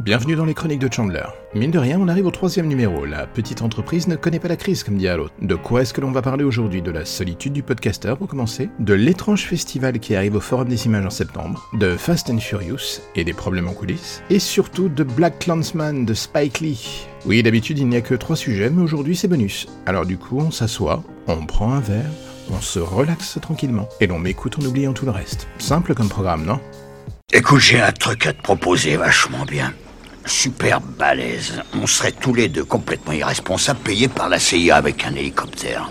Bienvenue dans les chroniques de Chandler. Mine de rien, on arrive au troisième numéro. La petite entreprise ne connaît pas la crise, comme dit l'autre. De quoi est-ce que l'on va parler aujourd'hui? De la solitude du podcaster, pour commencer? De l'étrange festival qui arrive au Forum des images en septembre? De Fast and Furious et des problèmes en coulisses? Et surtout de Black Clansman de Spike Lee. Oui, d'habitude, il n'y a que trois sujets, mais aujourd'hui, c'est bonus. Alors du coup, on s'assoit, on prend un verre, on se relaxe tranquillement, et l'on m'écoute en oubliant tout le reste. Simple comme programme, non? Écoute, j'ai un truc à te proposer vachement bien. Super balèze. On serait tous les deux complètement irresponsables, payés par la CIA avec un hélicoptère.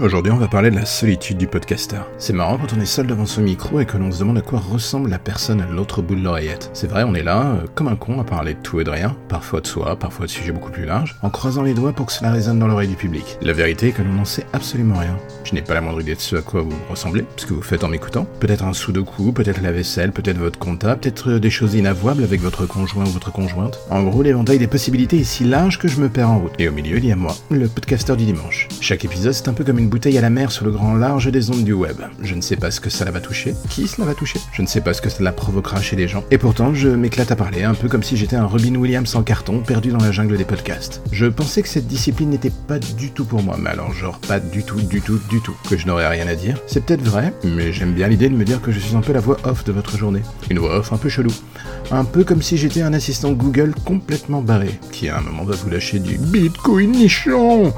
Aujourd'hui, on va parler de la solitude du podcaster. C'est marrant quand on est seul devant son micro et que l'on se demande à quoi ressemble la personne à l'autre bout de l'oreillette. C'est vrai, on est là, euh, comme un con, à parler de tout et de rien, parfois de soi, parfois de sujets beaucoup plus larges, en croisant les doigts pour que cela résonne dans l'oreille du public. La vérité est que l'on n'en sait absolument rien. Je n'ai pas la moindre idée de ce à quoi vous ressemblez, ce que vous faites en m'écoutant. Peut-être un sudoku, peut-être la vaisselle, peut-être votre compta, peut-être euh, des choses inavouables avec votre conjoint ou votre conjointe. En gros, l'éventail des possibilités est si large que je me perds en route. Et au milieu, il y a moi, le podcaster du dimanche. Chaque épisode, c'est un peu comme une bouteille à la mer sur le grand large des ondes du web. Je ne sais pas ce que ça va toucher, qui cela va toucher, je ne sais pas ce que cela provoquera chez les gens, et pourtant je m'éclate à parler, un peu comme si j'étais un Robin Williams en carton perdu dans la jungle des podcasts. Je pensais que cette discipline n'était pas du tout pour moi, mais alors genre pas du tout, du tout, du tout, que je n'aurais rien à dire. C'est peut-être vrai, mais j'aime bien l'idée de me dire que je suis un peu la voix off de votre journée. Une voix off un peu chelou. Un peu comme si j'étais un assistant Google complètement barré, qui à un moment va vous lâcher du Bitcoin nichon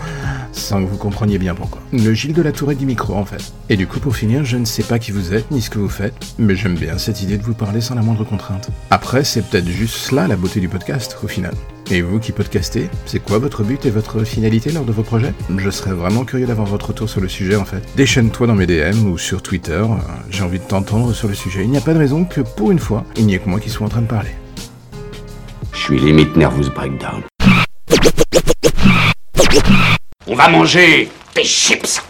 sans que vous compreniez bien pourquoi. Le Gilles de la Tourette du micro, en fait. Et du coup, pour finir, je ne sais pas qui vous êtes, ni ce que vous faites, mais j'aime bien cette idée de vous parler sans la moindre contrainte. Après, c'est peut-être juste cela la beauté du podcast, au final. Et vous qui podcastez, c'est quoi votre but et votre finalité lors de vos projets? Je serais vraiment curieux d'avoir votre retour sur le sujet en fait. Déchaîne-toi dans mes DM ou sur Twitter, j'ai envie de t'entendre sur le sujet. Il n'y a pas de raison que pour une fois, il n'y ait que moi qui soit en train de parler. Je suis limite nervous breakdown. On va manger des chips.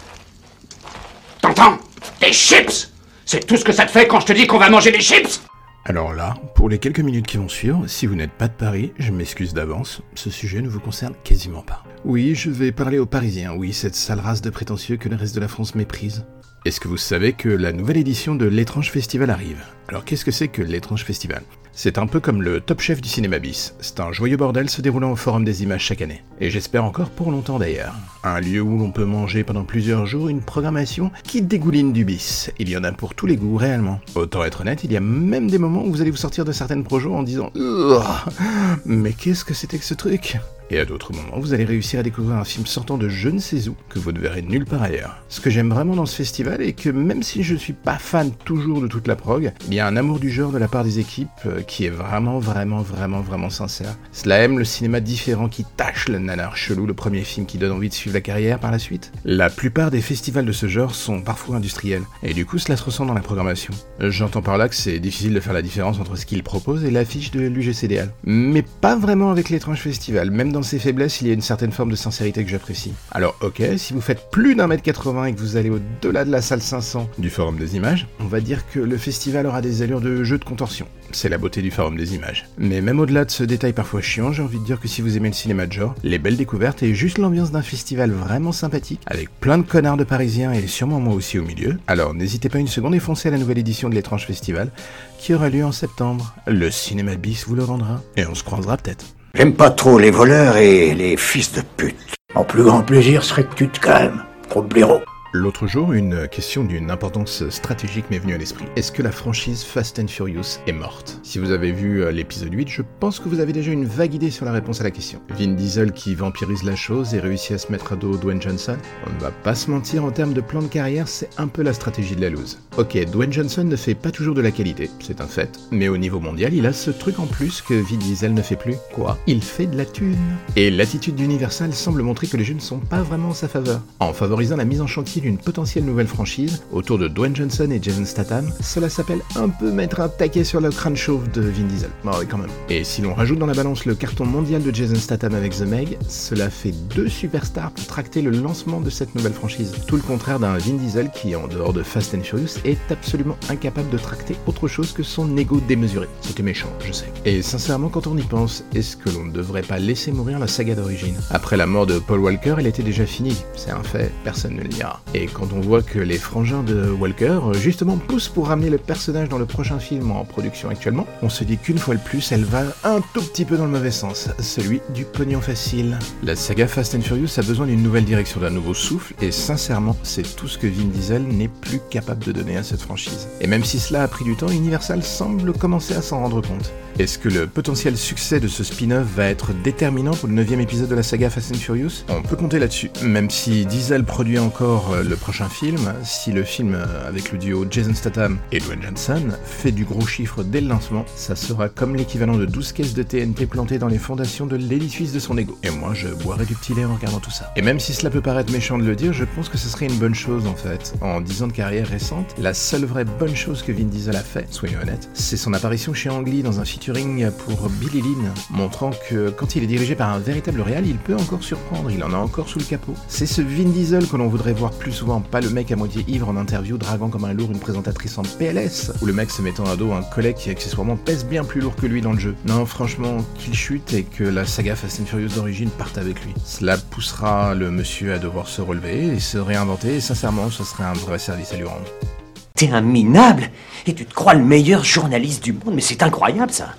T'entends? Des chips! C'est tout ce que ça te fait quand je te dis qu'on va manger des chips! Alors là, pour les quelques minutes qui vont suivre, si vous n'êtes pas de Paris, je m'excuse d'avance, ce sujet ne vous concerne quasiment pas. Oui, je vais parler aux Parisiens, oui, cette sale race de prétentieux que le reste de la France méprise. Est-ce que vous savez que la nouvelle édition de l'étrange festival arrive? Alors qu'est-ce que c'est que l'étrange festival? C'est un peu comme le Top Chef du cinéma bis. C'est un joyeux bordel se déroulant au Forum des images chaque année. Et j'espère encore pour longtemps d'ailleurs. Un lieu où l'on peut manger pendant plusieurs jours une programmation qui dégouline du bis. Il y en a pour tous les goûts réellement. Autant être honnête, il y a même des moments où vous allez vous sortir de certaines projets en disant Mais qu'est-ce que c'était que ce truc? Et à d'autres moments, vous allez réussir à découvrir un film sortant de je ne sais où que vous ne verrez nulle part ailleurs. Ce que j'aime vraiment dans ce festival est que même si je ne suis pas fan toujours de toute la prog, il y a un amour du genre de la part des équipes euh, qui est vraiment, vraiment, vraiment, vraiment sincère. Cela aime le cinéma différent qui tâche le nanar chelou, le premier film qui donne envie de suivre la carrière par la suite. La plupart des festivals de ce genre sont parfois industriels, et du coup cela se ressent dans la programmation. J'entends par là que c'est difficile de faire la différence entre ce qu'ils proposent et l'affiche de l'UGCDL. Mais pas vraiment avec l'étrange festival, même dans ses faiblesses, il y a une certaine forme de sincérité que j'apprécie. Alors ok, si vous faites plus d'un mètre 80 et que vous allez au-delà de la salle 500 du Forum des images, on va dire que le festival aura des allures de jeu de contorsion. C'est la beauté du Forum des images. Mais même au-delà de ce détail parfois chiant, j'ai envie de dire que si vous aimez le cinéma de genre, les belles découvertes et juste l'ambiance d'un festival vraiment sympathique, avec plein de connards de parisiens et sûrement moi aussi au milieu, alors n'hésitez pas une seconde et foncez à la nouvelle édition de l'étrange festival qui aura lieu en septembre. Le cinéma bis vous le rendra et on se croisera peut-être. J'aime pas trop les voleurs et les fils de pute. Mon plus grand plaisir serait que tu te calmes, gros blaireau. L'autre jour, une question d'une importance stratégique m'est venue à l'esprit. Est-ce que la franchise Fast and Furious est morte? Si vous avez vu euh, l'épisode 8, je pense que vous avez déjà une vague idée sur la réponse à la question. Vin Diesel qui vampirise la chose et réussit à se mettre à dos Dwayne Johnson? On ne va pas se mentir, en termes de plan de carrière, c'est un peu la stratégie de la loose. Ok, Dwayne Johnson ne fait pas toujours de la qualité, c'est un fait, mais au niveau mondial, il a ce truc en plus que Vin Diesel ne fait plus. Quoi? Il fait de la thune. Et l'attitude d'Universal semble montrer que les jeux ne sont pas vraiment en sa faveur. En favorisant la mise en chantier d'une potentielle nouvelle franchise autour de Dwayne Johnson et Jason Statham, cela s'appelle un peu mettre un taquet sur le crâne chauve de Vin Diesel. Bah oui, quand même. Et si l'on rajoute dans la balance le carton mondial de Jason Statham avec The Meg, cela fait deux superstars pour tracter le lancement de cette nouvelle franchise. Tout le contraire d'un Vin Diesel qui, en dehors de Fast and Furious, est absolument incapable de tracter autre chose que son ego démesuré. C'était méchant, je sais. Et sincèrement, quand on y pense, est-ce que l'on ne devrait pas laisser mourir la saga d'origine? Après la mort de Paul Walker, elle était déjà finie. C'est un fait, personne ne le dira. Et quand on voit que les frangins de Walker, justement, poussent pour ramener le personnage dans le prochain film en production actuellement, on se dit qu'une fois de plus, elle va un tout petit peu dans le mauvais sens, celui du pognon facile. La saga Fast and Furious a besoin d'une nouvelle direction, d'un nouveau souffle, et sincèrement, c'est tout ce que Vin Diesel n'est plus capable de donner cette franchise. Et même si cela a pris du temps, Universal semble commencer à s'en rendre compte. Est-ce que le potentiel succès de ce spin-off va être déterminant pour le 9 épisode de la saga Fast and Furious? On peut compter là-dessus. Même si Diesel produit encore euh, le prochain film, si le film euh, avec le duo Jason Statham et Dwayne Johnson fait du gros chiffre dès le lancement, ça sera comme l'équivalent de 12 caisses de TNT plantées dans les fondations de l'édifice de son ego. Et moi, je boirais du petit lait en regardant tout ça. Et même si cela peut paraître méchant de le dire, je pense que ce serait une bonne chose en fait. En 10 ans de carrière récente, la seule vraie bonne chose que Vin Diesel a fait, soyons honnêtes, c'est son apparition chez Ang Lee dans un featuring pour Billy Lynn, montrant que quand il est dirigé par un véritable réal, il peut encore surprendre, il en a encore sous le capot. C'est ce Vin Diesel que l'on voudrait voir plus souvent, pas le mec à moitié ivre en interview draguant comme un lourd une présentatrice en PLS, ou le mec se mettant à dos un collègue qui accessoirement pèse bien plus lourd que lui dans le jeu. Non, franchement, qu'il chute et que la saga Fast and Furious d'origine parte avec lui. Cela poussera le monsieur à devoir se relever et se réinventer, et sincèrement, ce serait un vrai service à lui rendre. T'es un minable et tu te crois le meilleur journaliste du monde, mais c'est incroyable ça.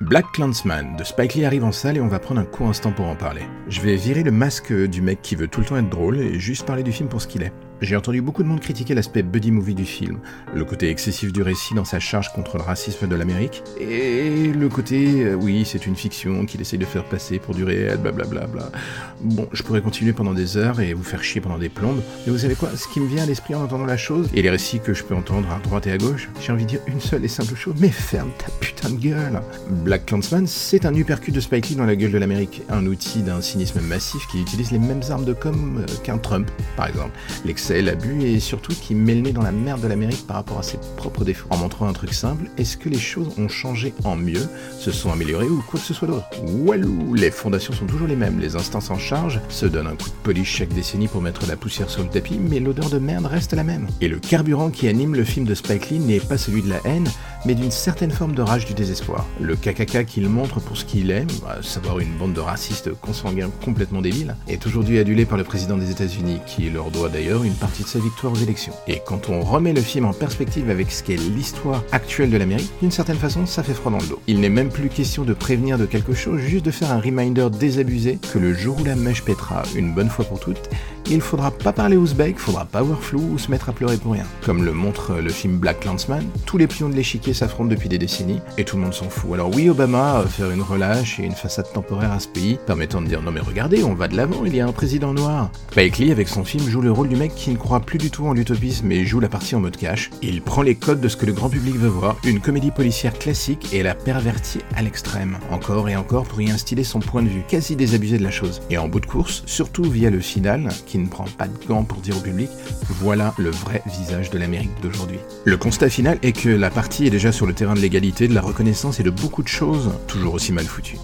Black Clansman de Spike Lee arrive en salle et on va prendre un court instant pour en parler. Je vais virer le masque du mec qui veut tout le temps être drôle et juste parler du film pour ce qu'il est. J'ai entendu beaucoup de monde critiquer l'aspect buddy movie du film, le côté excessif du récit dans sa charge contre le racisme de l'Amérique, et le côté euh, oui, c'est une fiction qu'il essaye de faire passer pour du réel, blablabla. Bla, bla. Bon, je pourrais continuer pendant des heures et vous faire chier pendant des plombes, mais vous savez quoi, ce qui me vient à l'esprit en entendant la chose, et les récits que je peux entendre à droite et à gauche, j'ai envie de dire une seule et simple chose, mais ferme ta putain de gueule Black Clansman, c'est un uppercut de Spike Lee dans la gueule de l'Amérique, un outil d'un cynisme massif qui utilise les mêmes armes de com euh, qu'un Trump, par exemple l'excès, l'abus et surtout qui met le nez dans la merde de l'Amérique par rapport à ses propres défauts. En montrant un truc simple, est-ce que les choses ont changé en mieux, se sont améliorées ou quoi que ce soit d'autre? Walou Les fondations sont toujours les mêmes, les instances en charge se donnent un coup de polish chaque décennie pour mettre la poussière sur le tapis, mais l'odeur de merde reste la même. Et le carburant qui anime le film de Spike Lee n'est pas celui de la haine, mais d'une certaine forme de rage du désespoir. Le KKK qu'il montre pour ce qu'il est, à savoir une bande de racistes consanguins complètement débiles, est aujourd'hui adulé par le président des États-Unis, qui leur doit d'ailleurs une partie de sa victoire aux élections. Et quand on remet le film en perspective avec ce qu'est l'histoire actuelle de l'Amérique, d'une certaine façon, ça fait froid dans le dos. Il n'est même plus question de prévenir de quelque chose, juste de faire un reminder désabusé que le jour où la mèche pètera une bonne fois pour toutes, il faudra pas parler ouzbek, faudra pas avoir flou ou se mettre à pleurer pour rien. Comme le montre le film Black Clansman, tous les pions de l'échiquier s'affrontent depuis des décennies et tout le monde s'en fout. Alors oui, Obama va faire une relâche et une façade temporaire à ce pays, permettant de dire non mais regardez, on va de l'avant, il y a un président noir. Spike Lee, avec son film, joue le rôle du mec qui ne croit plus du tout en l'utopisme mais joue la partie en mode cash. Il prend les codes de ce que le grand public veut voir, une comédie policière classique et la pervertit à l'extrême. Encore et encore pour y instiller son point de vue, quasi désabusé de la chose. Et en bout de course, surtout via le final, ne prend pas de gants pour dire au public, voilà le vrai visage de l'Amérique d'aujourd'hui. Le constat final est que la partie est déjà sur le terrain de l'égalité, de la reconnaissance et de beaucoup de choses toujours aussi mal foutues.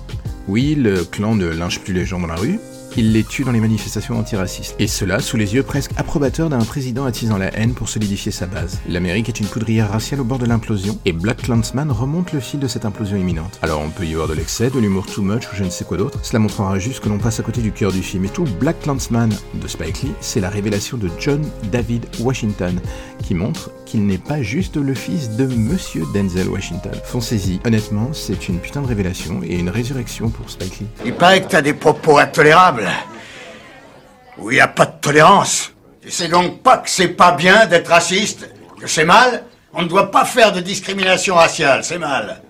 Oui, le clan ne linge plus les gens dans la rue, il les tue dans les manifestations antiracistes. Et cela sous les yeux presque approbateurs d'un président attisant la haine pour solidifier sa base. L'Amérique est une poudrière raciale au bord de l'implosion, et Black Clansman remonte le fil de cette implosion imminente. Alors on peut y avoir de l'excès, de l'humour too much ou je ne sais quoi d'autre, cela montrera juste que l'on passe à côté du cœur du film. Et tout Black Clansman de Spike Lee, c'est la révélation de John David Washington, qui montre qu'il n'est pas juste le fils de Monsieur Denzel Washington. Foncez-y, honnêtement, c'est une putain de révélation et une résurrection pour Spike Lee. Il paraît que t'as des propos intolérables. Où il n'y a pas de tolérance. Tu sais donc pas que c'est pas bien d'être raciste Que c'est mal On ne doit pas faire de discrimination raciale, c'est mal.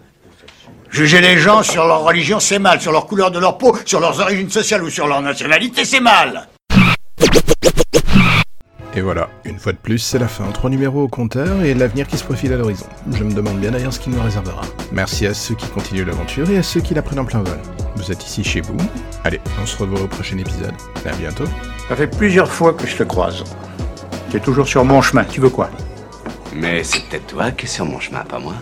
Juger les gens sur leur religion, c'est mal. Sur leur couleur de leur peau, sur leurs origines sociales ou sur leur nationalité, c'est mal. Et voilà, une fois de plus, c'est la fin. Trois numéros au compteur et l'avenir qui se profile à l'horizon. Je me demande bien d'ailleurs ce qu'il nous réservera. Merci à ceux qui continuent l'aventure et à ceux qui la prennent en plein vol. Vous êtes ici chez vous. Allez, on se revoit au prochain épisode. À bientôt. Ça fait plusieurs fois que je te croise. Tu es toujours sur mon chemin, tu veux quoi? Mais c'est peut-être toi qui es sur mon chemin, pas moi.